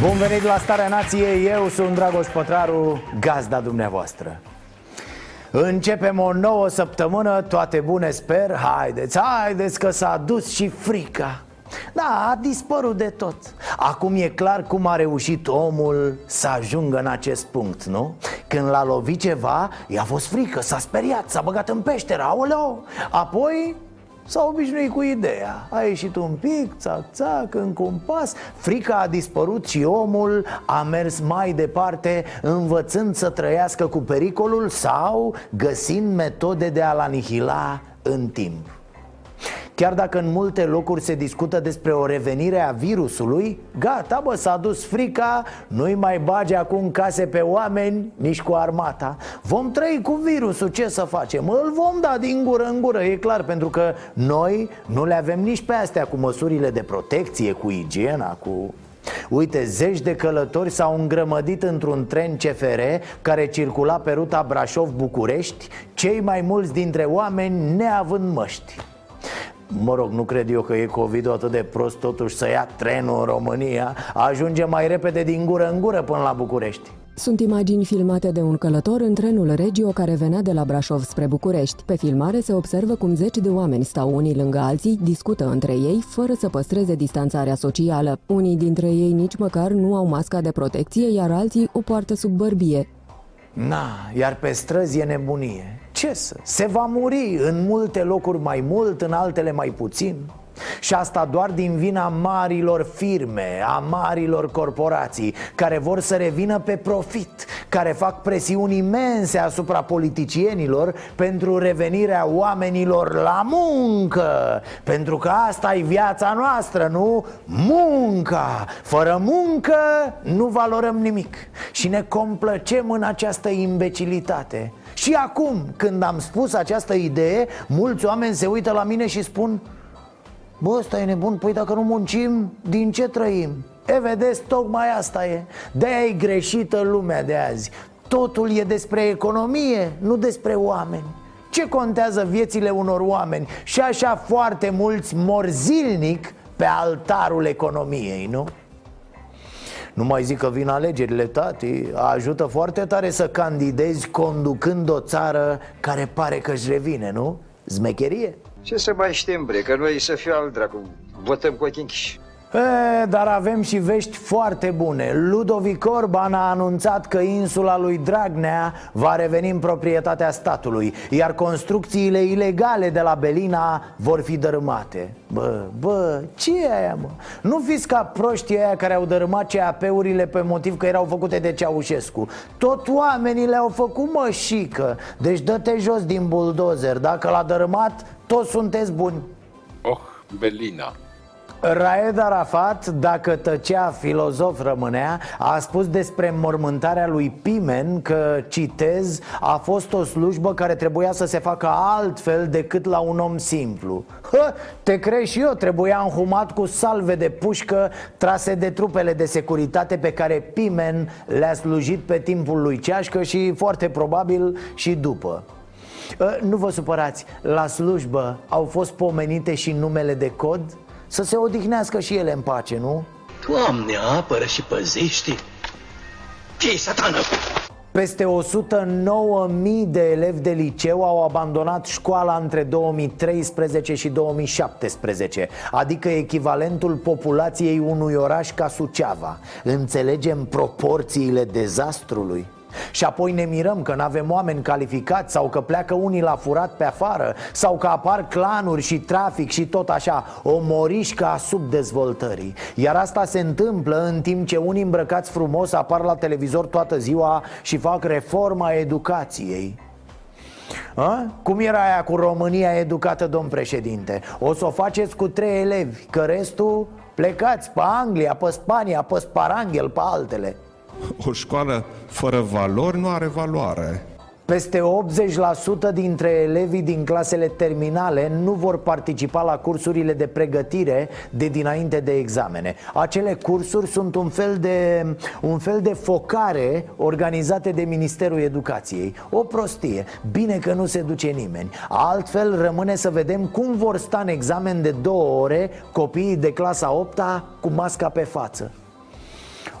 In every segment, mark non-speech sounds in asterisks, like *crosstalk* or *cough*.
Bun venit la Starea Nației, eu sunt Dragoș Pătraru, gazda dumneavoastră. Începem o nouă săptămână, toate bune sper. Haideți, haideți că s-a dus și frica. Da, a dispărut de tot. Acum e clar cum a reușit omul să ajungă în acest punct, nu? Când l-a lovit ceva, i-a fost frică, s-a speriat, s-a băgat în peșteră, aoleo Apoi S-a obișnuit cu ideea. A ieșit un pic, țac, țac, în compas Frica a dispărut și omul a mers mai departe Învățând să trăiască cu pericolul Sau găsind metode de a-l anihila în timp Chiar dacă în multe locuri se discută despre o revenire a virusului Gata, bă, s-a dus frica Nu-i mai bage acum case pe oameni, nici cu armata Vom trăi cu virusul, ce să facem? Îl vom da din gură în gură, e clar Pentru că noi nu le avem nici pe astea cu măsurile de protecție, cu igiena, cu... Uite, zeci de călători s-au îngrămădit într-un tren CFR care circula pe ruta Brașov-București, cei mai mulți dintre oameni neavând măști. Mă rog, nu cred eu că e covid atât de prost totuși să ia trenul în România Ajunge mai repede din gură în gură până la București sunt imagini filmate de un călător în trenul Regio care venea de la Brașov spre București. Pe filmare se observă cum zeci de oameni stau unii lângă alții, discută între ei, fără să păstreze distanțarea socială. Unii dintre ei nici măcar nu au masca de protecție, iar alții o poartă sub bărbie. Na, iar pe străzi e nebunie Ce să? Se va muri în multe locuri mai mult, în altele mai puțin și asta doar din vina marilor firme, a marilor corporații Care vor să revină pe profit Care fac presiuni imense asupra politicienilor Pentru revenirea oamenilor la muncă Pentru că asta e viața noastră, nu? Munca! Fără muncă nu valorăm nimic Și ne complăcem în această imbecilitate și acum, când am spus această idee, mulți oameni se uită la mine și spun Bă, ăsta e nebun, păi dacă nu muncim, din ce trăim? E, vedeți, tocmai asta e De-aia e greșită lumea de azi Totul e despre economie, nu despre oameni Ce contează viețile unor oameni? Și așa foarte mulți mor zilnic pe altarul economiei, nu? Nu mai zic că vin alegerile, tati Ajută foarte tare să candidezi conducând o țară care pare că-și revine, nu? Zmecherie? Ce să mai știm, bre, că noi să fiu al dracu Votăm cu ochii închiși E, dar avem și vești foarte bune. Ludovic Orban a anunțat că insula lui Dragnea va reveni în proprietatea statului Iar construcțiile ilegale de la Belina vor fi dărâmate. Bă, bă, ce e aia, mă? Nu fiți ca proștii aia care au dărâmat CAP-urile pe motiv că erau făcute de Ceaușescu. Tot oamenii le-au făcut mășică. Deci dă-te jos din buldozer. Dacă l-a dărâmat, toți sunteți buni. Oh, Belina Raed Arafat, dacă tăcea, filozof rămânea, a spus despre mormântarea lui Pimen că, citez, a fost o slujbă care trebuia să se facă altfel decât la un om simplu Hă, te crezi și eu, trebuia înhumat cu salve de pușcă trase de trupele de securitate pe care Pimen le-a slujit pe timpul lui Ceașcă și foarte probabil și după nu vă supărați, la slujbă au fost pomenite și numele de cod? Să se odihnească și ele în pace, nu? Doamne, apără și păzește! ce satană? Peste 109.000 de elevi de liceu au abandonat școala între 2013 și 2017 Adică echivalentul populației unui oraș ca Suceava Înțelegem proporțiile dezastrului? Și apoi ne mirăm că nu avem oameni calificați Sau că pleacă unii la furat pe afară Sau că apar clanuri și trafic și tot așa O morișcă a subdezvoltării Iar asta se întâmplă în timp ce unii îmbrăcați frumos apar la televizor toată ziua Și fac reforma educației A? Cum era aia cu România educată, domn președinte? O să o faceți cu trei elevi, că restul plecați pe Anglia, pe Spania, pe Sparanghel, pe altele *laughs* O școală fără valori nu are valoare. Peste 80% dintre elevii din clasele terminale nu vor participa la cursurile de pregătire de dinainte de examene. Acele cursuri sunt un fel de, un fel de focare organizate de Ministerul Educației. O prostie. Bine că nu se duce nimeni. Altfel rămâne să vedem cum vor sta în examen de două ore copiii de clasa 8 cu masca pe față.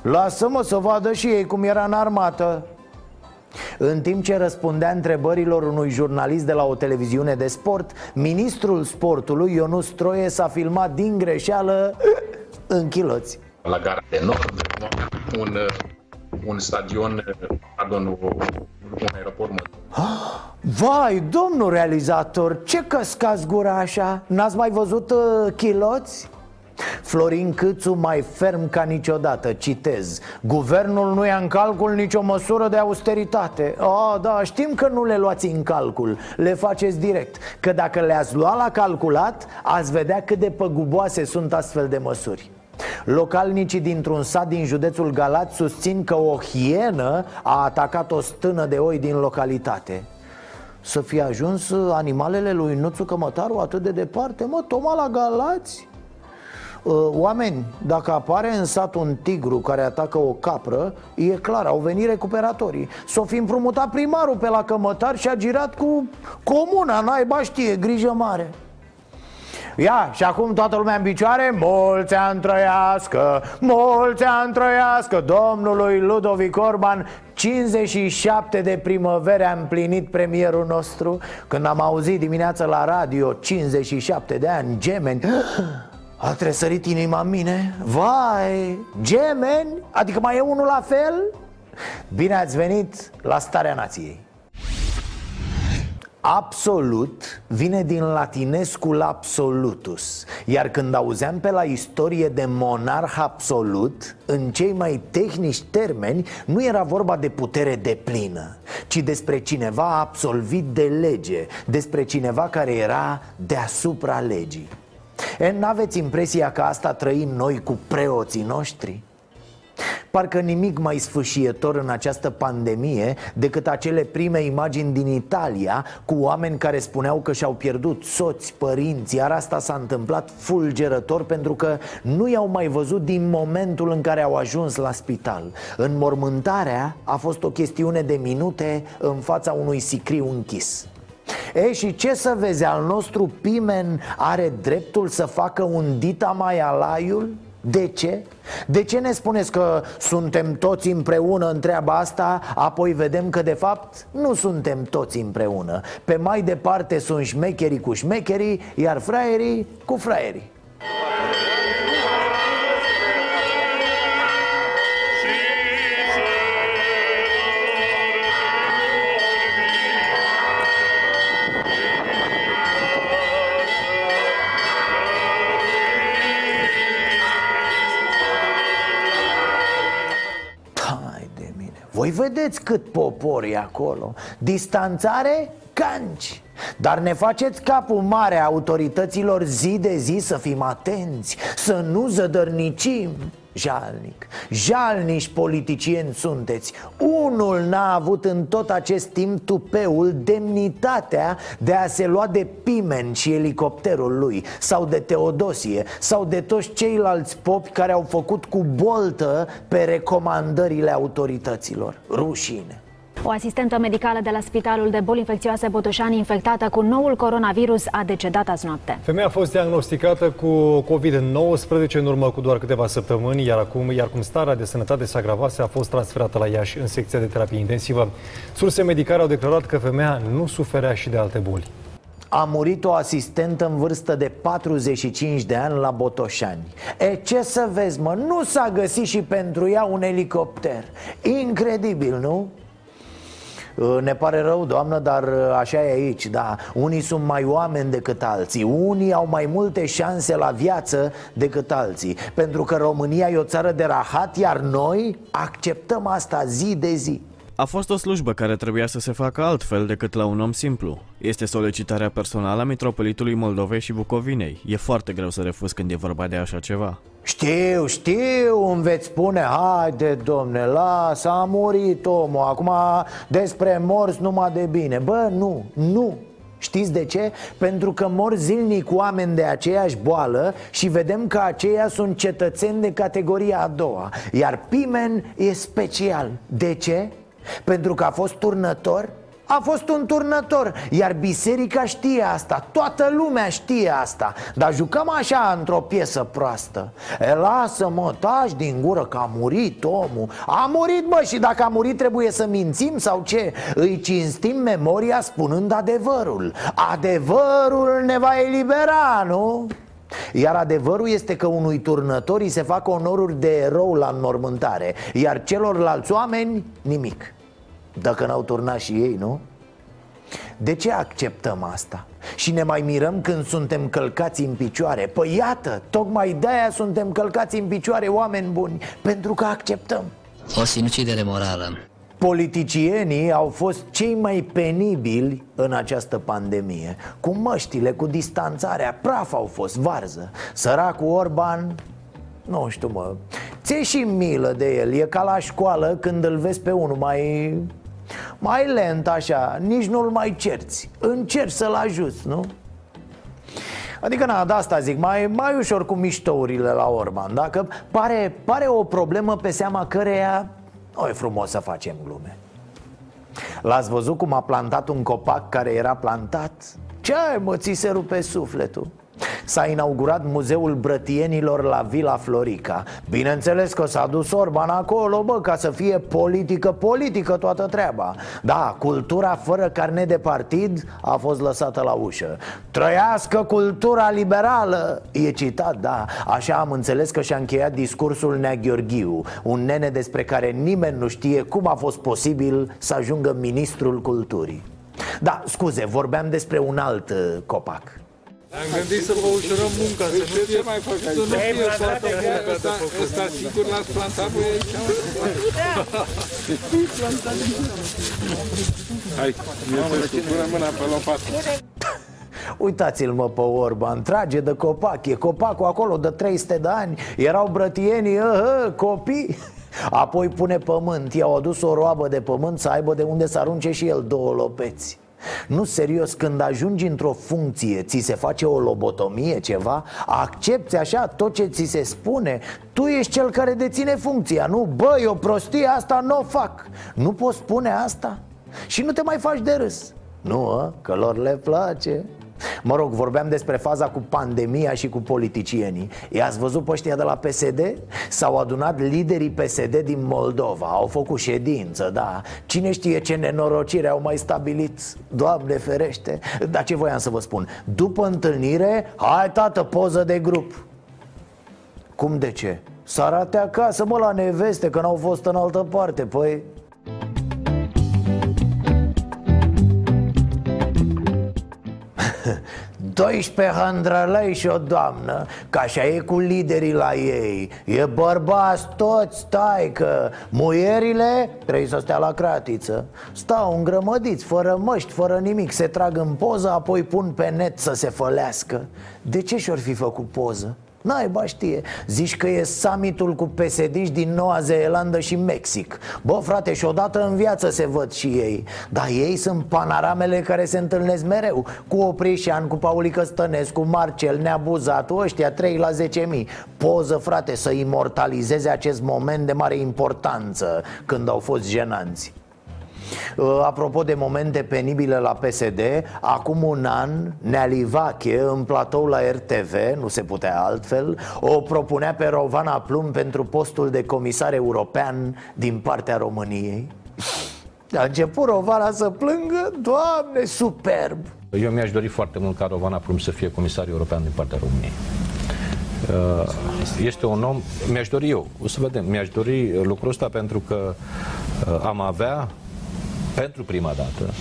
Lasă-mă să vadă și ei cum era în armată în timp ce răspundea întrebărilor unui jurnalist de la o televiziune de sport Ministrul sportului, Ionus Troie, s-a filmat din greșeală în chiloți La gara de nord, un, un stadion, pardon, un aeroport mă *gasps* Vai, domnul realizator, ce căscați gura așa? N-ați mai văzut uh, chiloți? Florin Câțu mai ferm ca niciodată, citez. Guvernul nu ia în calcul nicio măsură de austeritate. Oh, da, știm că nu le luați în calcul, le faceți direct. Că dacă le-ați luat la calculat, ați vedea cât de păguboase sunt astfel de măsuri. Localnicii dintr-un sat din județul Galați susțin că o hienă a atacat o stână de oi din localitate. Să fie ajuns animalele lui Nuțu Cămătaru atât de departe? Mă, toma la Galați? Uh, oameni, dacă apare în sat un tigru care atacă o capră E clar, au venit recuperatorii. S-o fi împrumutat primarul pe la cămătar și a girat cu comuna Naiba știe, grijă mare. Ia, și acum toată lumea în picioare Mulți ani trăiască, mulți ani trăiască Domnului Ludovic Orban 57 de primăvere a împlinit premierul nostru. Când am auzit dimineața la radio 57 de ani, gemeni *gasps* a tresărit inima în mine Vai, gemeni? Adică mai e unul la fel? Bine ați venit la Starea Nației Absolut vine din latinescul absolutus Iar când auzeam pe la istorie de monarh absolut În cei mai tehnici termeni nu era vorba de putere de plină Ci despre cineva absolvit de lege Despre cineva care era deasupra legii E, n-aveți impresia că asta trăim noi cu preoții noștri? Parcă nimic mai sfâșietor în această pandemie decât acele prime imagini din Italia cu oameni care spuneau că și-au pierdut soți, părinți, iar asta s-a întâmplat fulgerător pentru că nu i-au mai văzut din momentul în care au ajuns la spital. Înmormântarea a fost o chestiune de minute în fața unui sicriu închis. E, și ce să vezi, al nostru Pimen are dreptul să facă un dita mai alaiul? De ce? De ce ne spuneți că suntem toți împreună în treaba asta Apoi vedem că de fapt nu suntem toți împreună Pe mai departe sunt șmecherii cu șmecherii Iar fraierii cu fraierii Voi vedeți cât popor e acolo Distanțare? Canci dar ne faceți capul mare autorităților zi de zi să fim atenți Să nu zădărnicim Jalnic, jalnici politicieni sunteți. Unul n-a avut în tot acest timp tupeul demnitatea de a se lua de Pimen și elicopterul lui Sau de Teodosie Sau de toți ceilalți popi care au făcut cu boltă pe recomandările autorităților. Rușine o asistentă medicală de la Spitalul de Boli Infecțioase Botoșani infectată cu noul coronavirus a decedat azi noapte. Femeia a fost diagnosticată cu COVID-19 în urmă cu doar câteva săptămâni, iar acum, iar cum starea de sănătate se agravase, a fost transferată la Iași în secția de terapie intensivă. Surse medicale au declarat că femeia nu suferea și de alte boli. A murit o asistentă în vârstă de 45 de ani la Botoșani E, ce să vezi, mă, nu s-a găsit și pentru ea un elicopter Incredibil, nu? Ne pare rău, doamnă, dar așa e aici, da Unii sunt mai oameni decât alții Unii au mai multe șanse la viață decât alții Pentru că România e o țară de rahat, iar noi acceptăm asta zi de zi A fost o slujbă care trebuia să se facă altfel decât la un om simplu. Este solicitarea personală a mitropolitului Moldovei și Bucovinei. E foarte greu să refuz când e vorba de așa ceva. Știu, știu, îmi veți spune Haide, domne, lasă, a murit omul Acum despre morți numai de bine Bă, nu, nu Știți de ce? Pentru că mor zilnic oameni de aceeași boală și vedem că aceia sunt cetățeni de categoria a doua Iar Pimen e special De ce? Pentru că a fost turnător? A fost un turnător, iar biserica știe asta, toată lumea știe asta. Dar jucăm așa într-o piesă proastă. E, Lasă-mă, taci din gură că a murit omul. A murit, bă, și dacă a murit trebuie să mințim sau ce? Îi cinstim memoria spunând adevărul. Adevărul ne va elibera, nu? Iar adevărul este că unui turnător îi se fac onoruri de erou la înmormântare Iar celorlalți oameni, nimic dacă n-au turnat și ei, nu? De ce acceptăm asta? Și ne mai mirăm când suntem călcați în picioare? Păi iată, tocmai de-aia suntem călcați în picioare, oameni buni Pentru că acceptăm. O sinucidere morală. Politicienii au fost cei mai penibili în această pandemie. Cu măștile, cu distanțarea, praf au fost, varză. Săracul Orban, nu știu mă Ți și milă de el, e ca la școală când îl vezi pe unul mai mai lent așa, nici nu-l mai cerți Încerci să-l ajuți, nu? Adică, na, de asta zic, mai, mai ușor cu miștourile la Orban Dacă pare, pare o problemă pe seama căreia nu e frumos să facem glume L-ați văzut cum a plantat un copac care era plantat? Ce ai, mă, ți se rupe sufletul? S-a inaugurat Muzeul Brătienilor la Vila Florica. Bineînțeles că s-a dus Orban acolo, bă, ca să fie politică, politică toată treaba. Da, cultura fără carnet de partid a fost lăsată la ușă. Trăiască cultura liberală, e citat, da. Așa am înțeles că și-a încheiat discursul Nea Gheorghiu Un nene despre care nimeni nu știe cum a fost posibil să ajungă ministrul culturii. Da, scuze, vorbeam despre un alt uh, copac am gândit să vă ușurăm munca, să nu fie, mai să nu fie toată munca, dar ăsta sigur l-ați plantat? Voi aici? Hai, pune mâna pe lopată. Uitați-l mă pe Orban, trage de copac, e copacul acolo de 300 de ani Erau brătienii, uh, copii. Apoi pune pământ, i-au adus o roabă de pământ să aibă de unde să arunce și el două lopeți nu, serios, când ajungi într-o funcție, ți se face o lobotomie, ceva Accepti așa tot ce ți se spune Tu ești cel care deține funcția, nu? Băi, o prostie, asta nu o fac Nu poți spune asta? Și nu te mai faci de râs Nu, a? că lor le place Mă rog, vorbeam despre faza cu pandemia și cu politicienii. I-ați văzut pe ăștia de la PSD? S-au adunat liderii PSD din Moldova. Au făcut ședință, da. Cine știe ce nenorocire au mai stabilit? Doamne ferește! Dar ce voiam să vă spun? După întâlnire, hai tată, poză de grup. Cum de ce? Să arate acasă, mă, la neveste, că n-au fost în altă parte. Păi, 12 hândrălăi și o doamnă Ca așa e cu liderii la ei. E bărbați toți, stai că Muierile trebuie să stea la cratiță. Stau îngrămădiți, fără măști, fără nimic Se trag în poză, apoi pun pe net să se fălească. De ce și-or fi făcut poză? Naiba știe. Zici că e summitul cu psd din Noua Zeelandă și Mexic. Bă, frate, și odată în viață se văd și ei. Dar ei sunt panoramele care se întâlnesc mereu. Cu Oprișan, cu Paulică Stănescu, Marcel, Neabuzat Ăștia 3 la 10.000 Poză, frate, să imortalizeze acest moment de mare importanță Când au fost jenanți. Uh, apropo de momente penibile la PSD Acum un an Neali Vache în platou la RTV Nu se putea altfel O propunea pe Rovana Plum pentru postul de comisar european Din partea României. A început Rovana să plângă? Doamne, superb! Eu mi-aș dori foarte mult ca Rovana Plum să fie comisar european din partea României. Uh, este un om, mi-aș dori eu, o să vedem, mi-aș dori lucrul ăsta pentru că uh, am avea pentru prima dată,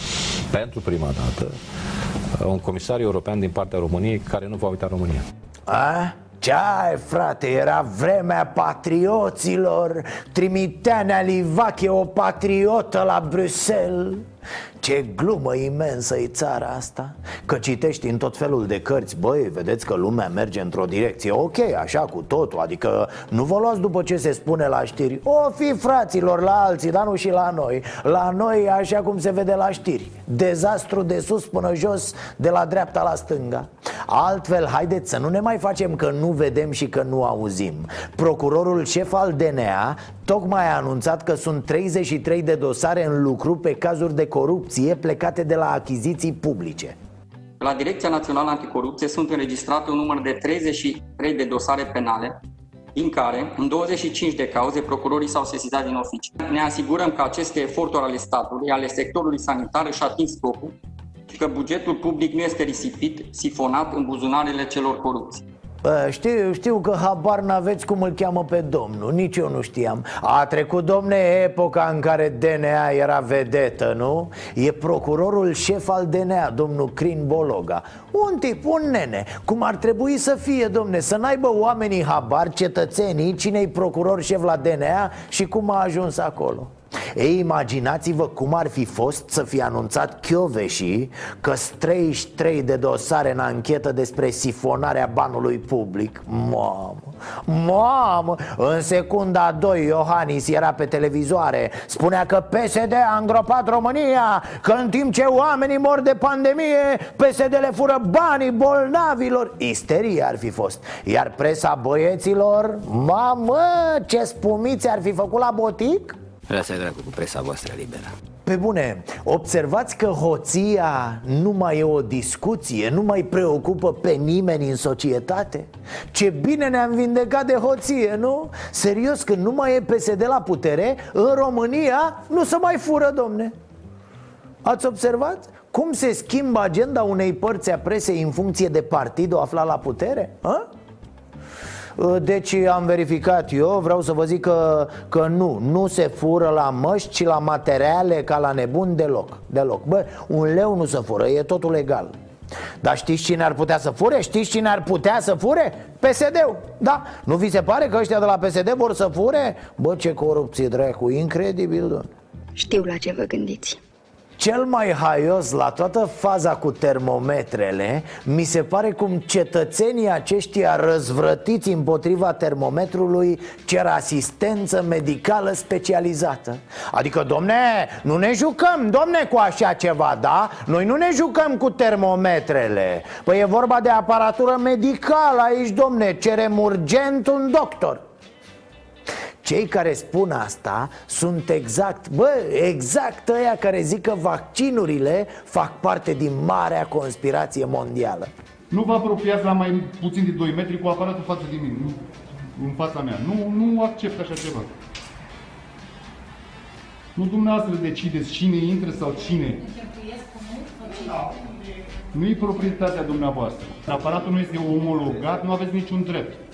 pentru prima dată, un comisar european din partea României care nu va uita România. A? Ce ai, frate, era vremea patrioților Trimitea Nea Livache o patriotă la Bruxelles ce glumă imensă e țara asta. Că citești în tot felul de cărți Băi, vedeți că lumea merge într-o direcție Ok, așa cu totul Adică nu vă luați după ce se spune la știri. O fi fraților la alții, dar nu și la noi. La noi așa cum se vede la știri. Dezastru de sus până jos De la dreapta la stânga. Altfel, haideți să nu ne mai facem că nu vedem și că nu auzim. Procurorul șef al DNA tocmai a anunțat că sunt 33 de dosare în lucru pe cazuri de corupție plecate de la achiziții publice. La Direcția Națională Anticorupție sunt înregistrate un număr de 33 de dosare penale, din care, în 25 de cauze, procurorii s-au sesizat din oficiu. Ne asigurăm că aceste eforturi ale statului, ale sectorului sanitar, își ating scopul și că bugetul public nu este risipit, sifonat în buzunarele celor corupți. Bă, știu, știu că habar n-aveți cum îl cheamă pe domnul, nici eu nu știam. A trecut, domne, epoca în care DNA era vedetă, nu? E procurorul șef al DNA, domnul Crin Bologa. Un tip, un nene, cum ar trebui să fie, domne Să n-aibă oamenii habar, cetățenii, cine-i procuror șef la DNA și cum a ajuns acolo ei, imaginați-vă cum ar fi fost să fie anunțat Chioveși că 33 de dosare în anchetă despre sifonarea banului public. Mamă, mamă, în secunda 2 Iohannis era pe televizoare. Spunea că PSD a îngropat România Că în timp ce oamenii mor de pandemie PSD le fură banii bolnavilor. Isterie ar fi fost. Iar presa băieților, mamă, ce spumiți ar fi făcut la botic? Lasă dracu cu presa voastră liberă Pe bune, observați că hoția nu mai e o discuție Nu mai preocupă pe nimeni în societate Ce bine ne-am vindecat de hoție, nu? Serios, când nu mai e PSD la putere În România nu se mai fură, domne Ați observat? Cum se schimbă agenda unei părți a presei în funcție de partidul aflat la putere? A? Uh, deci am verificat eu, vreau să vă zic că, că nu, nu se fură la măști, ci la materiale ca la nebun deloc, deloc Bă, un leu nu se fură, e totul legal dar știți cine ar putea să fure? Știți cine ar putea să fure? PSD-ul, da Nu vi se pare că ăștia de la PSD vor să fure? Bă, ce corupție, dracu, incredibil, doamne Știu la ce vă gândiți cel mai haios la toată faza cu termometrele Mi se pare cum cetățenii aceștia răzvrătiți împotriva termometrului Cer asistență medicală specializată. Adică, domne, nu ne jucăm, domne, cu așa ceva, da? Noi nu ne jucăm cu termometrele. Păi e vorba de aparatură medicală aici, domne Cerem urgent un doctor cei care spun asta sunt exact, bă, exact ăia care zic că vaccinurile fac parte din marea conspirație mondială Nu vă apropiați la mai puțin de 2 metri cu aparatul față de mine, nu, în fața mea. Nu, nu accept așa ceva. Nu dumneavoastră decideți cine intră sau cine. Nu e proprietatea dumneavoastră. Aparatul nu este omologat, nu aveți niciun drept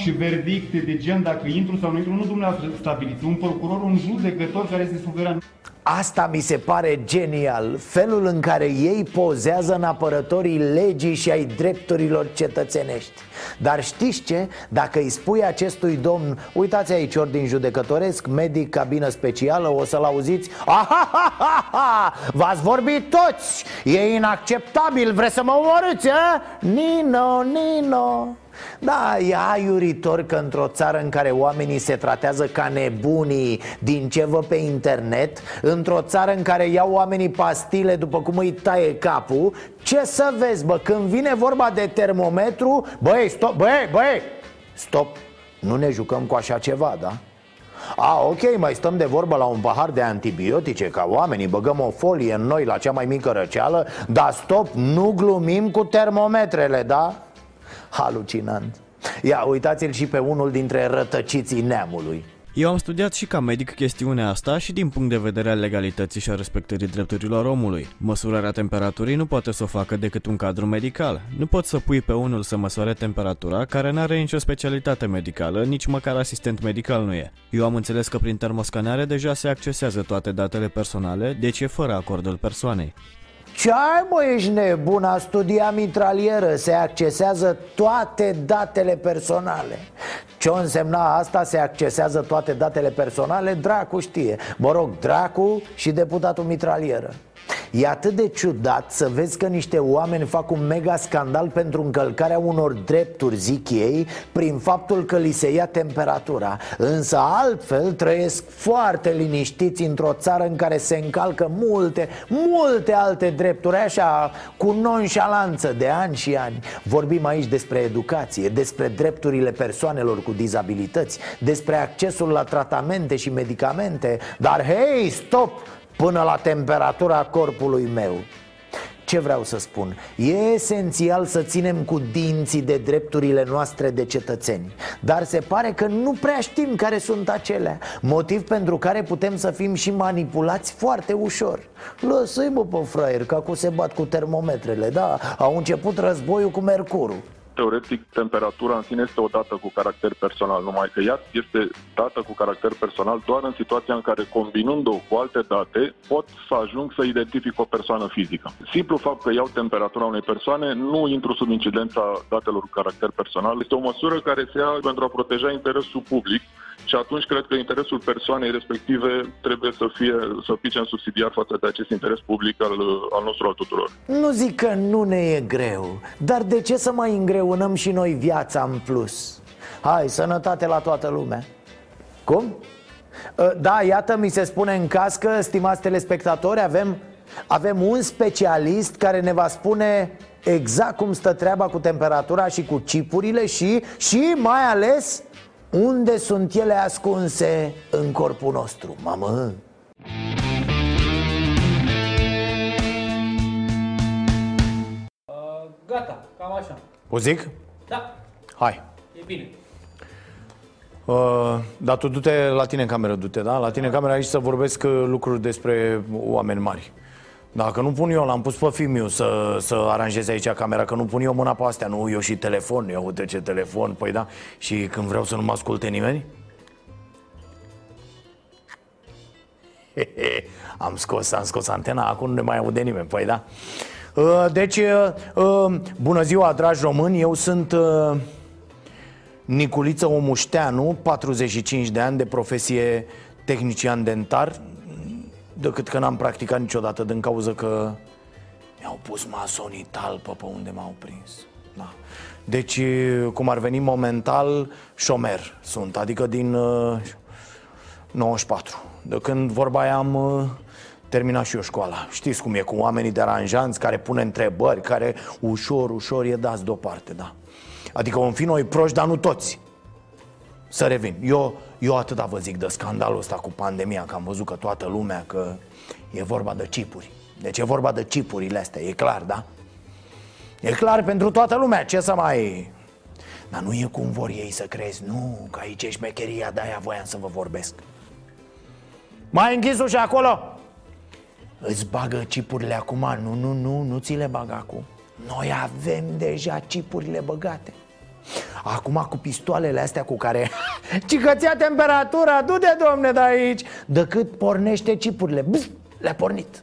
și verdicte de gen dacă intru sau nu intru, nu dumneavoastră stabiliți, un procuror, un judecător care este suveran. Asta mi se pare genial Felul în care ei pozează în apărătorii legii și ai drepturilor cetățenești Dar știți ce? Dacă îi spui acestui domn Uitați aici ordin judecătoresc, medic, cabină specială O să-l auziți Ahahaha! V-ați vorbit toți! E inacceptabil, vreți să mă omorâți, a? Nino, Nino da, e aiuritor că într-o țară în care oamenii se tratează ca nebunii din ce vă pe internet Într-o țară în care iau oamenii pastile după cum îi taie capul Ce să vezi, bă, când vine vorba de termometru Băi, stop, băi, băi, stop Nu ne jucăm cu așa ceva, da? A, ok, mai stăm de vorbă la un pahar de antibiotice Ca oamenii băgăm o folie în noi la cea mai mică răceală Dar stop, nu glumim cu termometrele, da? Halucinant Ia, uitați-l și pe unul dintre rătăciții neamului eu am studiat și ca medic chestiunea asta și din punct de vedere al legalității și a respectării drepturilor omului. Măsurarea temperaturii nu poate să o facă decât un cadru medical. Nu poți să pui pe unul să măsoare temperatura care nu are nicio specialitate medicală, nici măcar asistent medical nu e. Eu am înțeles că prin termoscanare deja se accesează toate datele personale, deci e fără acordul persoanei. Ce ai mă, ești nebun, a studia mitralieră Se accesează toate datele personale ce însemna asta? Se accesează toate datele personale? Dracu știe Mă rog, Dracu și deputatul mitralieră E atât de ciudat să vezi că niște oameni fac un mega scandal pentru încălcarea unor drepturi, zic ei, prin faptul că li se ia temperatura Însă altfel trăiesc foarte liniștiți într-o țară în care se încalcă multe, multe alte drepturi Așa, cu nonșalanță de ani și ani Vorbim aici despre educație, despre drepturile persoanelor cu dizabilități Despre accesul la tratamente și medicamente Dar hei, stop! Până la temperatura corpului meu. Ce vreau să spun? E esențial să ținem cu dinții de drepturile noastre de cetățeni. Dar se pare că nu prea știm care sunt acelea. Motiv pentru care putem să fim și manipulați foarte ușor. Lăsă-i bă pe fraier, că acum se bat cu termometrele Da, au început războiul cu Mercurul teoretic, temperatura în sine este o dată cu caracter personal, numai că ea este dată cu caracter personal doar în situația în care, combinând-o cu alte date, pot să ajung să identific o persoană fizică. Simplu fapt că iau temperatura unei persoane, nu intru sub incidența datelor cu caracter personal. Este o măsură care se ia pentru a proteja interesul public și atunci cred că interesul persoanei respective trebuie să fie să pice în subsidiar față de acest interes public al, al nostru al tuturor. Nu zic că nu ne e greu, dar de ce să mai îngreunăm și noi viața în plus? Hai, sănătate la toată lumea Cum? Ă, da, iată, mi se spune în cască, stimați telespectatori, avem, avem un specialist care ne va spune exact cum stă treaba cu temperatura și cu cipurile și, și mai ales unde sunt ele ascunse în corpul nostru, mamă? Uh, gata, cam așa. O zic? Da. Hai. E bine. Uh, dar tu du-te la tine în cameră, du-te, da? La tine în cameră aici să vorbesc uh, lucruri despre oameni mari. Dacă nu pun eu, l-am pus pe Fimiu să, să aranjeze aici camera Că nu pun eu mâna pe astea, nu eu și telefon Eu uite ce telefon, păi da. Și când vreau să nu mă asculte nimeni? *laughs* Am scos, am scos antena, acum nu ne mai aude nimeni, păi da. Uh, Deci, uh, uh, bună ziua, dragi români, eu sunt Niculiță Omușteanu, 45 de ani de profesie tehnician dentar Decât că n-am practicat niciodată din cauza că mi-au pus masonii talpă pe unde m-au prins. Da. Deci, cum ar veni momental, șomer sunt Adică din uh, 94 De când vorba aia am uh, terminat și eu școala. Știți cum e cu oamenii deranjanți care pune întrebări Care ușor, ușor e dați deoparte, da. Adică vom fi noi proști, dar nu toți Să revin. Eu eu atâta vă zic de scandalul ăsta cu pandemia Că am văzut că toată lumea că e vorba de chipuri. Deci e vorba de chipurile astea, e clar, da? E clar pentru toată lumea, ce să mai... Dar nu e cum vor ei să crezi, nu, că aici e șmecheria, de-aia voiam să vă vorbesc. Mai închis ușa acolo! Îți bagă chipurile acum, nu, nu, nu, nu ți le bag acum. Noi avem deja chipurile băgate Acum cu pistoalele astea cu care *laughs* Ci că ți temperatura, du-te domne de aici. Decât pornește cipurile Bzz, Le-a pornit.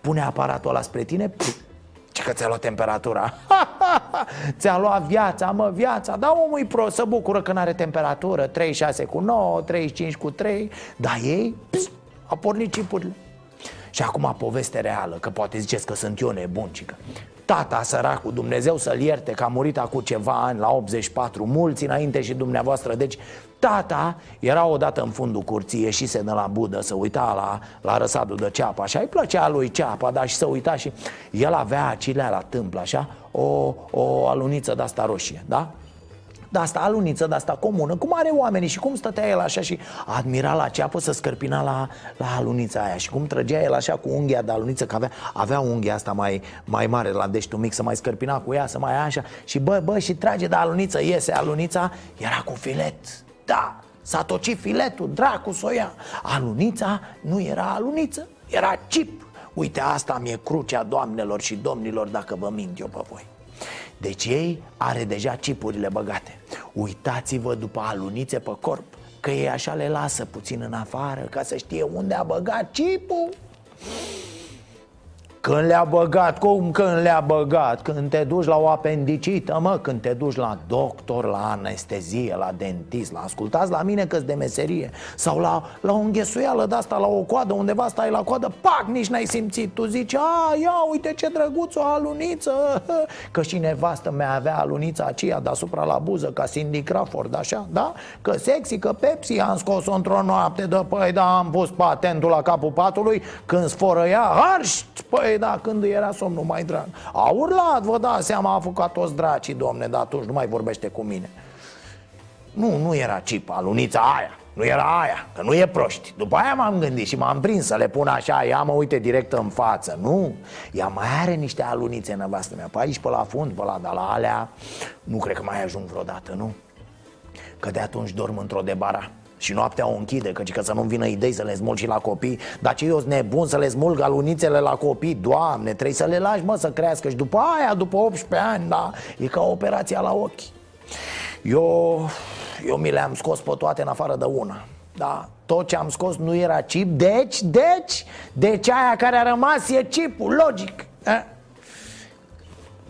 Pune aparatul ăla spre tine pf, Ce că ți-a luat temperatura. *laughs* Ți-a luat viața, mă, viața. Da, omul e pro, să bucură că n-are temperatură 36 cu 9, 35 cu 3 Dar ei, pf, a pornit cipurile și acum poveste reală, că poate ziceți că sunt eu nebun, cică. Tata săracul, Dumnezeu să-l ierte că a murit acum ceva ani, la 84, mulți înainte și dumneavoastră Deci tata era odată în fundul curții, ieșise de la budă, să uita la, la răsadul de ceapă Așa îi plăcea lui ceapa, dar și să uita și el avea acilea la tâmplă, așa, o, o aluniță de-asta roșie, da? De asta aluniță, de asta comună Cum are oamenii și cum stătea el așa și admira la ceapă să scărpina la, la alunița aia Și cum trăgea el așa cu unghia de aluniță Că avea, avea unghia asta mai, mai mare la deștul mic Să mai scărpina cu ea, să mai așa Și bă, bă, și trage de aluniță, iese alunița Era cu filet, da S-a tocit filetul, dracu să o ia. Alunița nu era aluniță, era chip Uite, asta mi-e crucea doamnelor și domnilor dacă vă mint eu pe voi deci ei are deja cipurile băgate. Uitați-vă după alunițe pe corp Că ei așa le lasă puțin în afară Ca să știe unde a băgat cipul Când le-a băgat, cum când le-a băgat? Când te duci la o apendicită, mă, când te duci la doctor, la anestezie, la dentist La ascultați la mine că de meserie Sau la, la o înghesuială de asta, la o coadă, undeva stai la coadă Pac, nici n-ai simțit Tu zici, a, ia uite ce drăguț o aluniță *laughs* Că și nevastă mea avea alunița aceea deasupra la buză Ca Cindy Crawford, așa, da? Că sexy, că Pepsi Am scos-o într-o noapte de păi da, am pus patentul la capul patului Când sforă ea, harș, păi da, când îi era somnul mai drag A urlat, vă dați seama, a făcut toți dracii, domne, dar atunci nu mai vorbește cu mine. Nu, nu era cip, alunița aia nu era aia, că nu e proști. După aia m-am gândit și m-am prins să le pun așa Ia mă uite direct în față Nu, ea mai are niște alunițe nevastă mea Pe aici, pe la fund, pe la, dar la alea Nu cred că mai ajung vreodată, nu? Că de atunci dorm într-o debara și noaptea o închide, căci că să nu vină idei să le smulg și la copii. Dar ce eu sunt nebun să le smulg alunițele la copii? Doamne, trebuie să le lași, mă, să crească. Și după aia, după 18 ani, da, e ca operația la ochi. Eu, eu mi le-am scos pe toate în afară de una da, tot ce am scos nu era chip. Deci, deci, deci aia care a rămas e chipul, logic eh?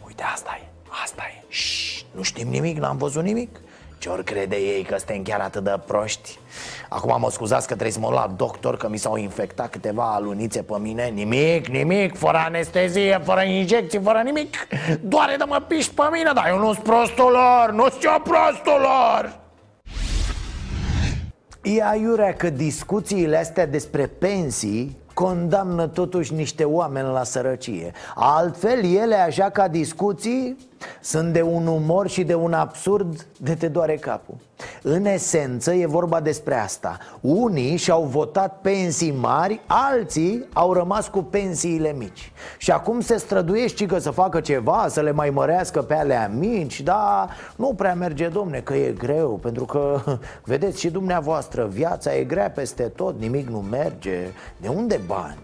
Uite, asta e, asta e. Șșș, Nu știm nimic, n-am văzut nimic ce ori crede ei că suntem chiar atât de proști? Acum mă scuzați că trebuie să mă la doctor Că mi s-au infectat câteva alunițe pe mine. Nimic, nimic, fără anestezie, fără injecții, fără nimic. Doare de mă piși pe mine Dar eu nu-s prostul lor, nu-s eu prostul lor. E aiurea că discuțiile astea despre pensii condamnă totuși niște oameni la sărăcie. Altfel, ele, așa ca discuții, sunt de un umor și de un absurd de te doare capul În esență e vorba despre asta. Unii și-au votat pensii mari, alții au rămas cu pensiile mici. Și acum se străduiește că să facă ceva, să le mai mărească pe alea mici Dar nu prea merge, domne, că e greu Pentru că, *laughs* vedeți și dumneavoastră, viața e grea peste tot, nimic nu merge. De unde bani?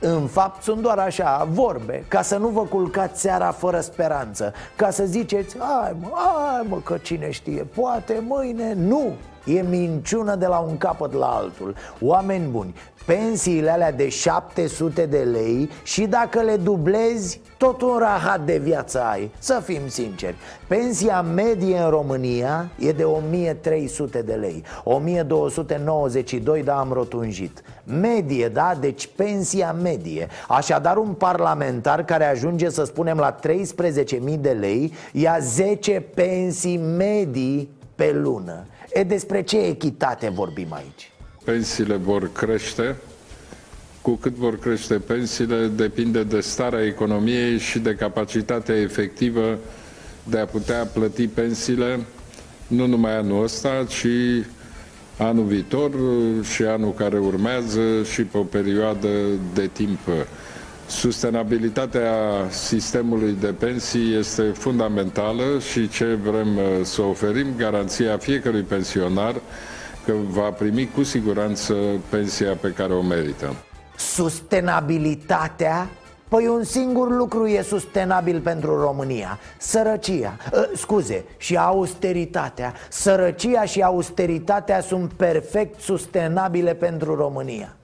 În fapt sunt doar așa, vorbe Ca să nu vă culcați seara fără speranță. Ca să ziceți, ai mă, ai mă, că cine știe Poate mâine, nu E minciună de la un capăt la altul. Oameni buni, pensiile alea de 700 de lei Și dacă le dublezi, tot un rahat de viață ai. Să fim sinceri. Pensia medie în România e de 1300 de lei. 1292, da, am rotunjit. Medie, da? Deci pensia medie. Așadar un parlamentar care ajunge să spunem la 13.000 de lei Ia 10 pensii medii pe lună E despre ce echitate vorbim aici? Pensiile vor crește cu cât vor crește pensiile, depinde de starea economiei și de capacitatea efectivă de a putea plăti pensiile, nu numai anul ăsta, ci anul viitor și anul care urmează și pe o perioadă de timp. Sustenabilitatea sistemului de pensii este fundamentală și ce vrem uh, să oferim, garanția fiecărui pensionar că va primi cu siguranță pensia pe care o merită. Sustenabilitatea? Păi un singur lucru e sustenabil pentru România. Sărăcia. Uh, Scuze, și austeritatea. Sărăcia și austeritatea sunt perfect sustenabile pentru România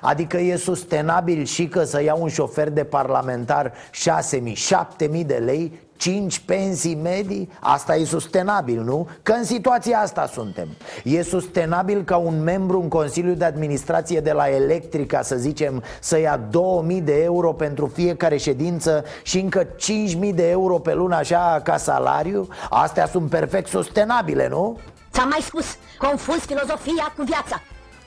Adică e sustenabil și că să iau un șofer de parlamentar 6.000, 7.000 de lei 5 pensii medii? Asta e sustenabil, nu? Că în situația asta suntem E sustenabil ca un membru în Consiliul de Administrație de la Electrica, să zicem, să ia 2000 de euro pentru fiecare ședință și încă 5000 de euro pe lună așa ca salariu? Astea sunt perfect sustenabile, nu? Ți-am mai spus, confuz filozofia cu viața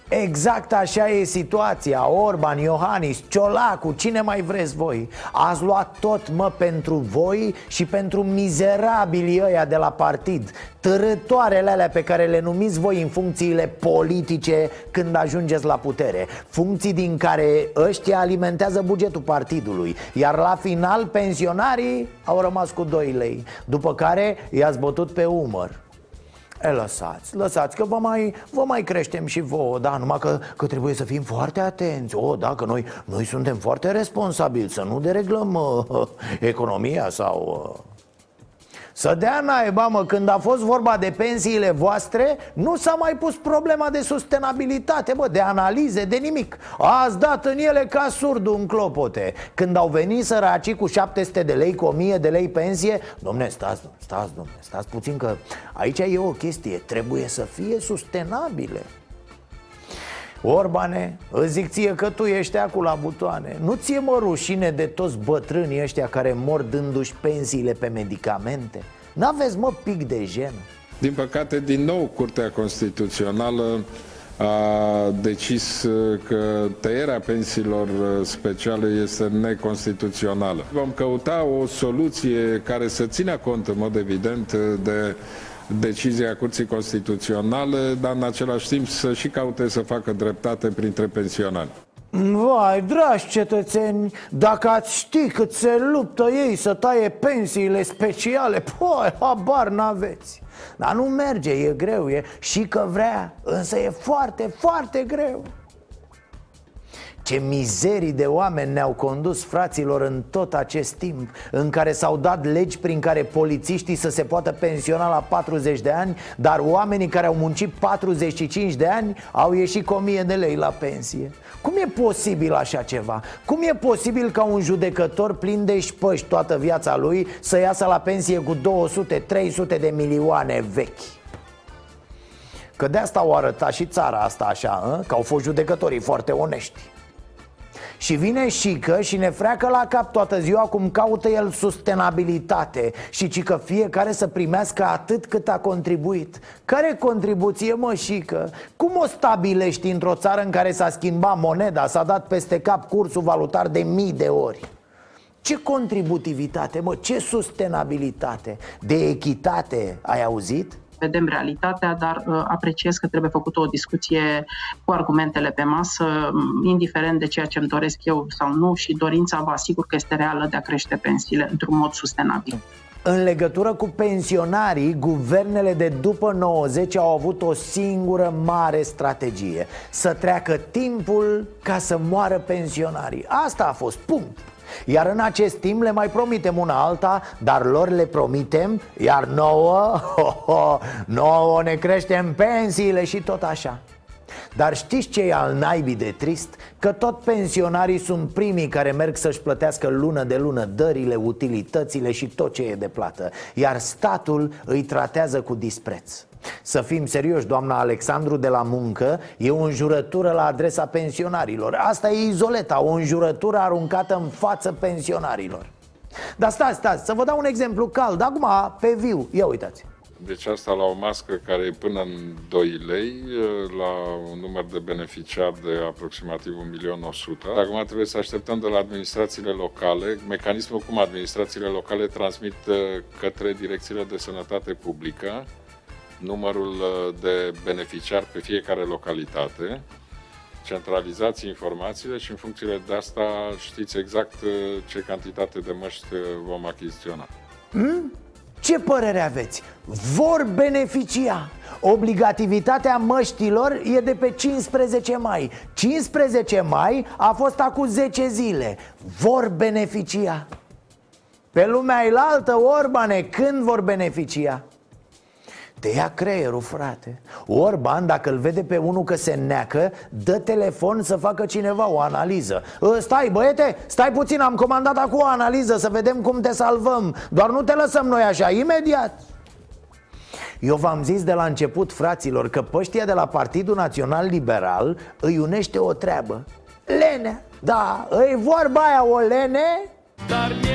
Exact așa e situația. Orban, Iohannis, Ciolacu, cine mai vreți voi? Ați luat tot, mă, pentru voi și pentru mizerabilii ăia de la partid. Tărătoarele alea pe care le numiți voi în funcțiile politice când ajungeți la putere. Funcții din care ăștia alimentează bugetul partidului. Iar la final pensionarii au rămas cu 2 lei. După care i-ați bătut pe umăr E, lăsați, lăsați că vă mai, vă mai creștem și vouă Da, numai că, că trebuie să fim foarte atenți. O, da, că noi, noi suntem foarte responsabili Să nu dereglăm uh, *laughs* economia sau... Uh, Să dea naiba, mă, când a fost vorba de pensiile voastre Nu s-a mai pus problema de sustenabilitate, bă, de analize, de nimic. Ați dat în ele ca surdul în clopote. Când au venit săracii cu 700 de lei, cu 1000 de lei pensie Domne, stați, stați, domne, stați puțin că aici e o chestie Trebuie să fie sustenabile Orbane, îți zic ție că tu ești acolo la butoane Nu ție mă rușine de toți bătrânii ăștia care mor dându-și pensiile pe medicamente? N-aveți mă pic de gen? Din păcate, din nou, Curtea Constituțională a decis că tăierea pensiilor speciale este neconstituțională. Vom căuta o soluție care să țină cont în mod evident de decizia Curții Constituționale, dar în același timp să și caute să facă dreptate printre pensionari. Vai, dragi cetățeni, dacă ați ști cât se luptă ei să taie pensiile speciale, păi, habar n-aveți Dar nu merge, e greu, e și că vrea, însă e foarte, foarte greu ce mizerii de oameni ne-au condus fraților în tot acest timp În care s-au dat legi prin care polițiștii să se poată pensiona la 40 de ani Dar oamenii care au muncit 45 de ani au ieșit cu 1000 de lei la pensie Cum e posibil așa ceva? Cum e posibil ca un judecător plin de șpăși toată viața lui Să iasă la pensie cu 200-300 de milioane vechi? Că de asta o arăta și țara asta așa, a? că au fost judecătorii foarte onești și vine că și ne freacă la cap toată ziua cum caută el sustenabilitate Și ci că fiecare să primească atât cât a contribuit Care contribuție, mă, că? Cum o stabilești într-o țară în care s-a schimbat moneda, s-a dat peste cap cursul valutar de mii de ori? Ce contributivitate, mă, ce sustenabilitate De echitate, ai auzit? Vedem realitatea, dar uh, apreciez că trebuie făcută o discuție cu argumentele pe masă, mm, indiferent de ceea ce îmi doresc eu sau nu și dorința vă asigur că este reală de a crește pensiile într-un mod sustenabil. În legătură cu pensionarii, guvernele de după 90 au avut o singură mare strategie Să treacă timpul ca să moară pensionarii Asta a fost, punct iar în acest timp le mai promitem una alta Dar lor le promitem Iar nouă, *laughs* ho, ho, nouă ne creștem pensiile și tot așa dar știți ce e al naibii de trist? Că tot pensionarii sunt primii care merg să-și plătească lună de lună dările, utilitățile și tot ce e de plată. Iar statul îi tratează cu dispreț. Să fim serioși, doamna Alexandru de la muncă E o înjurătură la adresa pensionarilor. Asta e izoleta, o înjurătură aruncată în față pensionarilor. Dar stați, stați, să vă dau un exemplu cald. Acum, pe viu, ia uitați deci asta la o mască care e până în 2 lei, la un număr de beneficiari de aproximativ 1.100.000. Acum trebuie să așteptăm de la administrațiile locale, mecanismul cum administrațiile locale transmit către direcțiile de sănătate publică numărul uh, de beneficiari pe fiecare localitate, centralizați informațiile și în funcție de asta știți exact uh, ce cantitate de măști uh, vom achiziționa. Hmm? Ce părere aveți? Vor beneficia Obligativitatea măștilor e de pe 15 mai 15 mai a fost acum 10 zile Vor beneficia Pe lumea elaltă, Orbane, când vor beneficia? Te ia creierul, frate. Orban, dacă îl vede pe unul că se neacă Dă telefon să facă cineva o analiză. Ă, Stai, băiete, stai puțin, am comandat acum o analiză Să vedem cum te salvăm. Doar nu te lăsăm noi așa, imediat. Eu v-am zis de la început, fraților, că păștia de la Partidul Național Liberal îi unește o treabă. Lene, da, îi vorba aia o lene? Dar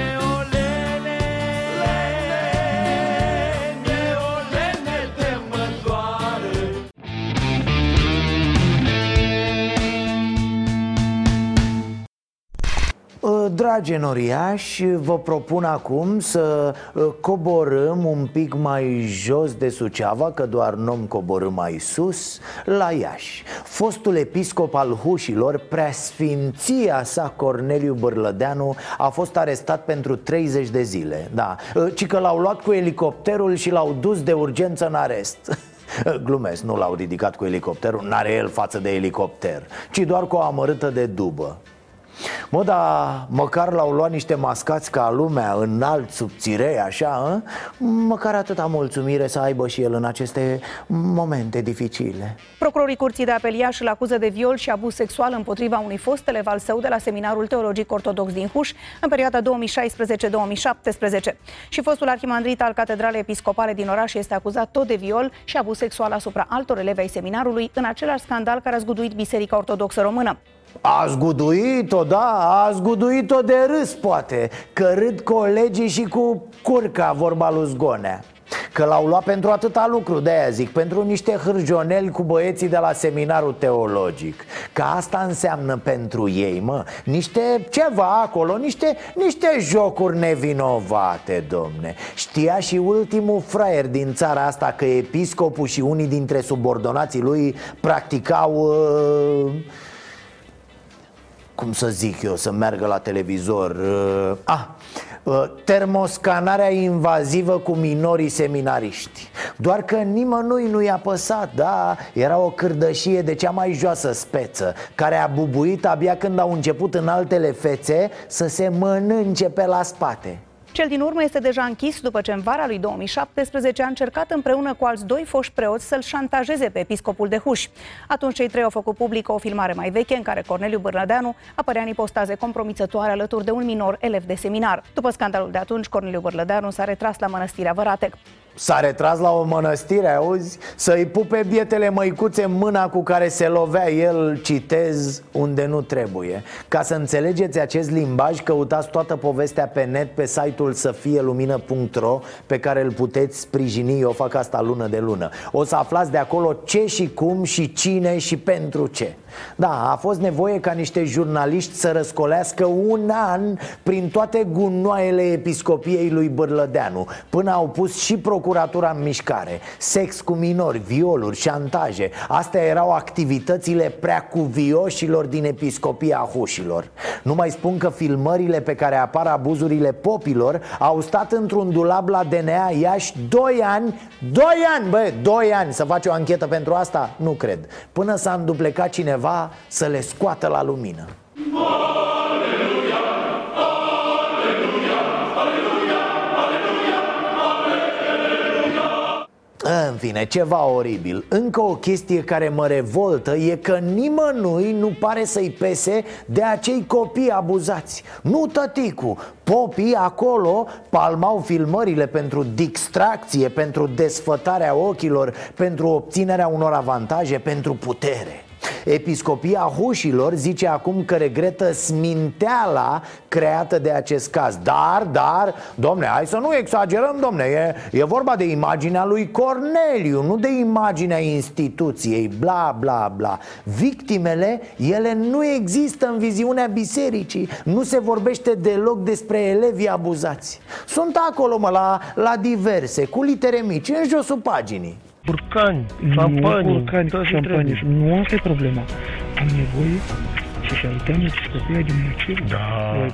dragi noriași, vă propun acum să ă, coborâm un pic mai jos de Suceava Că doar nu coborâm mai sus, la Iași. Fostul episcop al Hușilor, preasfinția sa Corneliu Bărlădeanu A fost arestat pentru 30 de zile Da, ă, ci că l-au luat cu elicopterul și l-au dus de urgență în arest. *laughs* Glumesc, nu l-au ridicat cu elicopterul, n-are el față de elicopter Ci doar cu o amărâtă de dubă Mă, dar măcar l-au luat niște mascați ca lumea Înalt, subțirei, așa a? Măcar atâta mulțumire să aibă și el în aceste momente dificile. Procurorii Curții de Apel Iași îl acuză de viol și abuz sexual împotriva unui fost elev al său de la Seminarul Teologic Ortodox din Huș în perioada 2016-2017 Și fostul arhimandrit al Catedralei Episcopale din oraș este acuzat tot de viol și abuz sexual asupra altor elevi ai seminarului în același scandal care a zguduit Biserica Ortodoxă Română a zguduit-o, da, a zguduit-o de râs, poate Că râd colegii și cu curca, vorba lui Zgonea Că l-au luat pentru atâta lucru, de aia zic Pentru niște hârjoneli cu băieții de la seminarul teologic. Că asta înseamnă pentru ei, mă Niște ceva acolo, niște, niște jocuri nevinovate, domne. Știa și ultimul fraier din țara asta Că episcopul și unii dintre subordonații lui practicau... Uh cum să zic eu, să meargă la televizor uh, Ah, uh, termoscanarea invazivă cu minorii seminariști Doar că nimănui nu i-a păsat, da? Era o cârdășie de cea mai joasă speță Care a bubuit abia când au început în altele fețe Să se mănânce pe la spate cel din urmă este deja închis după ce în vara lui 2017 a încercat împreună cu alți doi foști preoți să-l șantajeze pe episcopul de Huș. Atunci cei trei au făcut publică o filmare mai veche în care Corneliu Bărlădeanu apărea în ipostaze compromițătoare alături de un minor elev de seminar. După scandalul de atunci, Corneliu Bărlădeanu s-a retras la mănăstirea Văratec. S-a retras la o mănăstire, auzi? Să-i pupe bietele măicuțe mâna cu care se lovea el, citez, unde nu trebuie. Ca să înțelegeți acest limbaj, căutați toată povestea pe net pe site-ul săfielumină.ro Pe care îl puteți sprijini, eu fac asta lună de lună. O să aflați de acolo ce și cum și cine și pentru ce da, a fost nevoie ca niște jurnaliști să răscolească un an prin toate gunoaiele episcopiei lui Bârlădeanu Până au pus și procuratura în mișcare. Sex cu minori, violuri, șantaje Astea erau activitățile prea cuvioșilor din episcopia hușilor Nu mai spun că filmările pe care apar abuzurile popilor Au stat într-un dulap la DNA Iași 2 ani 2 ani, bă, 2 ani Să faci o anchetă pentru asta? Nu cred. Până s-a înduplecat cineva cineva să le scoată la lumină. În fine, ceva oribil. Încă o chestie care mă revoltă e că nimănui nu pare să-i pese de acei copii abuzați. Nu tăticu, popii acolo palmau filmările pentru distracție, pentru desfătarea ochilor Pentru obținerea unor avantaje, pentru putere Episcopia Hușilor zice acum că regretă sminteala creată de acest caz. Dar, dar, domne, hai să nu exagerăm, domne E, e vorba de imaginea lui Corneliu, nu de imaginea instituției Bla, bla, bla. Victimele, ele nu există în viziunea bisericii Nu se vorbește deloc despre elevii abuzați. Sunt acolo, mă, la, la diverse, cu litere mici, în josul paginii Burcani, șampanii, burcani, șampanii. Nu asta e problema. Am nevoie să-și arătăm episcopia din Muciu. Da.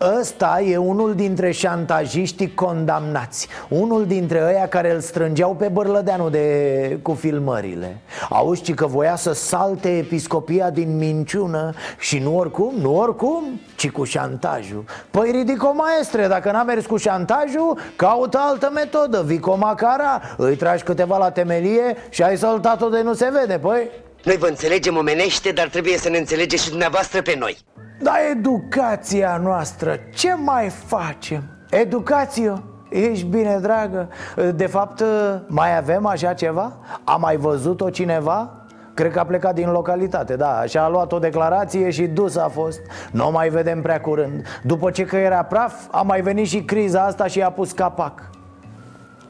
Ăsta e unul dintre șantajiștii condamnați. Unul dintre ăia care îl strângeau pe Bărlădeanu de... cu filmările. Auzi că voia să salte episcopia din minciună Și nu oricum, nu oricum, ci cu șantajul. Păi ridico maestre, dacă n-a mers cu șantajul Caută altă metodă, vico macara Îi tragi câteva la temelie și ai săltat-o de nu se vede, păi? Noi vă înțelegem omenește, dar trebuie să ne înțelegeți și dumneavoastră pe noi dar educația noastră, ce mai facem? Educație? Ești bine, dragă? De fapt, mai avem așa ceva? A mai văzut-o cineva? Cred că a plecat din localitate, da Și a luat o declarație și dus a fost Nu o mai vedem prea curând După ce că era praf, a mai venit și criza asta și a pus capac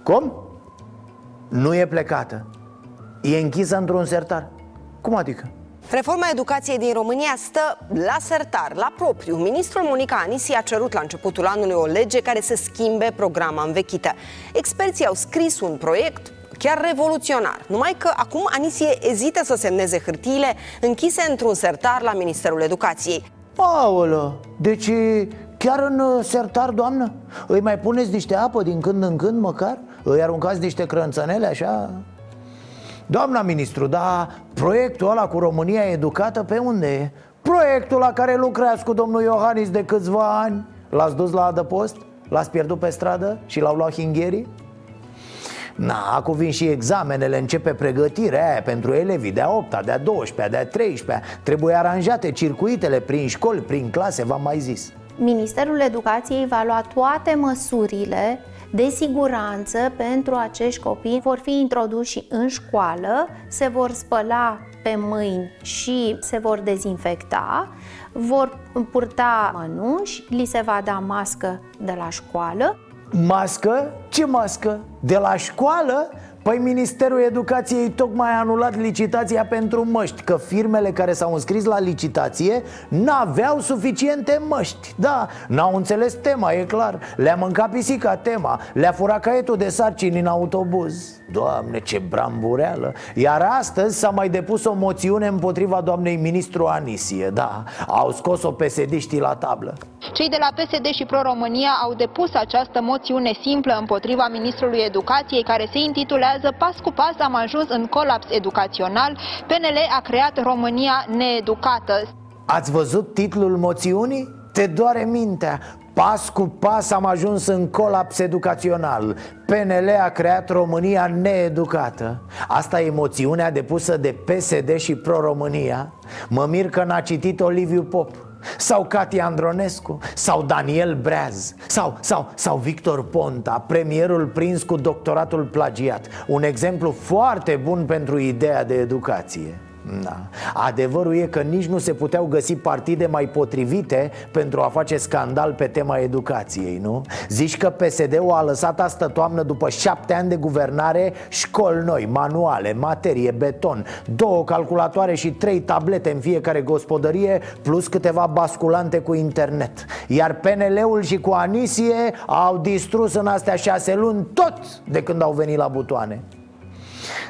Cum? Nu e plecată E închisă într-un sertar Cum adică? Reforma educației din România stă la sertar, la propriu. Ministrul Monica Anisi a cerut la începutul anului o lege care să schimbe programa învechită. Experții au scris un proiect chiar revoluționar. Numai că acum Anisie ezită să semneze hârtiile închise într-un sertar la Ministerul Educației. Paolo, deci chiar în uh, sertar, doamnă? Îi mai puneți niște apă din când în când măcar? Îi aruncați niște crânțănele așa? Doamna ministru, dar proiectul ăla cu România educată pe unde e? Proiectul la care lucrați cu domnul Iohannis de câțiva ani L-ați dus la adăpost? L-ați pierdut pe stradă și l-au luat hingherii? Na, acum vin și examenele, începe pregătirea aia pentru elevii de-a 8 de-a 12 de-a 13 Trebuie aranjate circuitele prin școli, prin clase, v-am mai zis Ministerul Educației va lua toate măsurile de siguranță pentru acești copii. Vor fi introduși în școală, se vor spăla pe mâini și se vor dezinfecta, vor purta mănuși, li se va da mască de la școală. Mască? Ce mască? De la școală? Păi Ministerul Educației tocmai a anulat licitația pentru măști Că firmele care s-au înscris la licitație n-aveau suficiente măști. Da, n-au înțeles tema, e clar. Le-a mâncat pisica tema. Le-a furat caietul de sarcini în autobuz. Doamne, ce brambureală! Iar astăzi s-a mai depus o moțiune împotriva doamnei ministru Anisie. Da, au scos-o psd la tablă. Cei de la PSD și Pro-România au depus această moțiune simplă împotriva ministrului educației care se intitulează Pas cu pas am ajuns în colaps educațional. PNL a creat România needucată. Ați văzut titlul moțiunii? Te doare mintea. Pas cu pas am ajuns în colaps educațional. PNL a creat România needucată. Asta e moțiunea depusă de PSD și Pro-România Mă mir că n-a citit Oliviu Pop sau Cati Andronescu Sau Daniel Breaz Sau, sau, sau Victor Ponta Premierul prins cu doctoratul plagiat. Un exemplu foarte bun pentru ideea de educație da. Adevărul e că nici nu se puteau găsi partide mai potrivite pentru a face scandal pe tema educației, nu? Zici că PSD-ul a lăsat asta toamnă după șapte ani de guvernare școli noi, manuale, materie, beton Două calculatoare și trei tablete în fiecare gospodărie Plus câteva basculante cu internet Iar PNL-ul și cu Anisie au distrus în astea șase luni tot de când au venit la butoane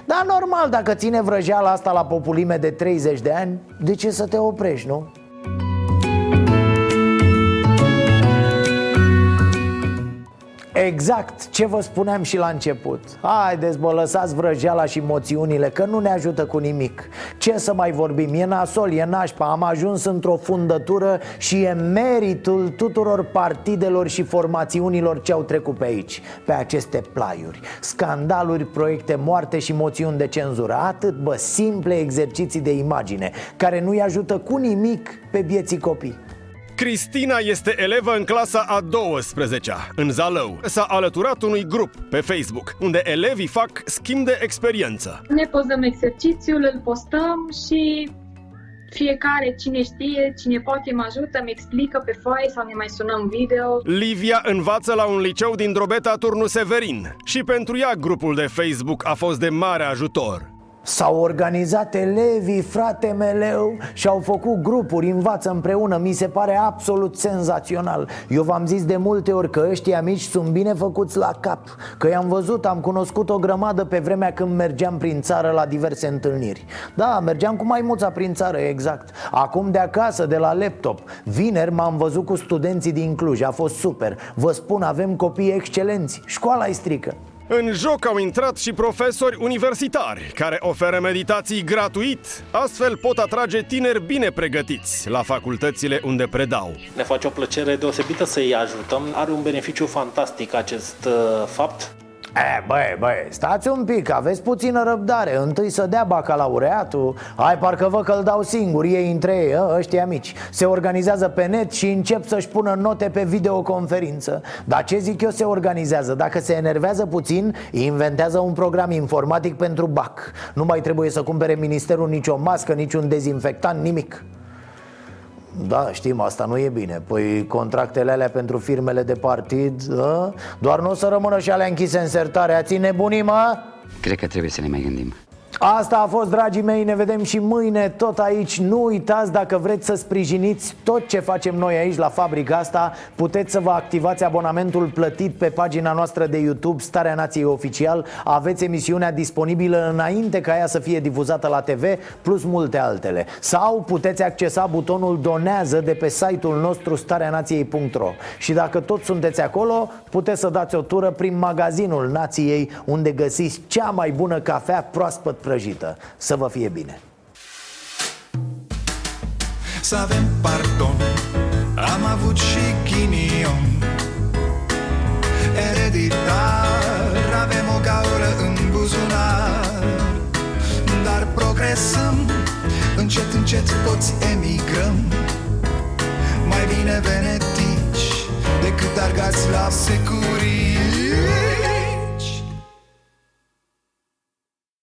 dar normal, dacă ține vrăjeala asta la populime de 30 de ani De ce să te oprești, nu? Exact ce vă spuneam și la început. Haideți bă, lăsați vrăjeala și moțiunile Că nu ne ajută cu nimic. Ce să mai vorbim, e nasol, e nașpa. Am ajuns într-o fundătură Și e meritul tuturor partidelor și formațiunilor Ce au trecut pe aici Pe aceste plaiuri. Scandaluri, proiecte moarte și moțiuni de cenzură. Atât, bă, simple exerciții de imagine Care nu-i ajută cu nimic pe vieții copii Cristina este elevă în clasa a 12-a, în Zalău. S-a alăturat unui grup pe Facebook, unde elevii fac schimb de experiență. Ne pozăm exercițiul, îl postăm și fiecare, cine știe, cine poate mă ajută, mi explică pe foaie sau ne mai sunăm video. Livia învață la un liceu din Drobeta Turnu Severin și pentru ea grupul de Facebook a fost de mare ajutor. S-au organizat elevii, frate meleu Și au făcut grupuri, învață împreună. Mi se pare absolut senzațional. Eu v-am zis de multe ori că ăștia mici sunt bine făcuți la cap Că i-am văzut, am cunoscut o grămadă pe vremea când mergeam prin țară la diverse întâlniri. Da, mergeam cu maimuța prin țară, exact. Acum de acasă, de la laptop. Vineri m-am văzut cu studenții din Cluj, a fost super. Vă spun, avem copii excelenți. Școala-i strică în joc au intrat și profesori universitari care oferă meditații gratuit, astfel pot atrage tineri bine pregătiți la facultățile unde predau. Ne face o plăcere deosebită să-i ajutăm. Are un beneficiu fantastic acest uh, fapt E, băi, băi, stați un pic, aveți puțină răbdare. Întâi să dea bacalaureatul. Hai, parcă vă că îl dau singur. Ei între ei, ă, ăștia mici. Se organizează pe net și încep să-și pună note pe videoconferință. Dar ce zic eu se organizează? Dacă se enervează puțin, inventează un program informatic pentru BAC. Nu mai trebuie să cumpere ministerul nicio mască, niciun dezinfectant, nimic da, știm, asta nu e bine Păi contractele alea pentru firmele de partid a? Doar nu o să rămână și alea închise în sertare Ați nebunii, mă? Cred că trebuie să ne mai gândim Asta a fost, dragii mei, ne vedem și mâine tot aici. Nu uitați, dacă vreți să sprijiniți tot ce facem noi aici la fabrica asta Puteți să vă activați abonamentul plătit pe pagina noastră de YouTube Starea Nației Oficial. Aveți emisiunea disponibilă înainte ca ea să fie difuzată la TV Plus multe altele. Sau puteți accesa butonul Donează de pe site-ul nostru stareanației.ro Și dacă tot sunteți acolo, puteți să dați o tură prin magazinul Nației Unde găsiți cea mai bună cafea proaspăt prăjită. Să vă fie bine! să avem pardon. Am avut și ghinion. Ereditar Avem o gaură în buzunar. Dar progresăm. Încet, încet toți emigrăm. Mai bine venetici Decât argați la securie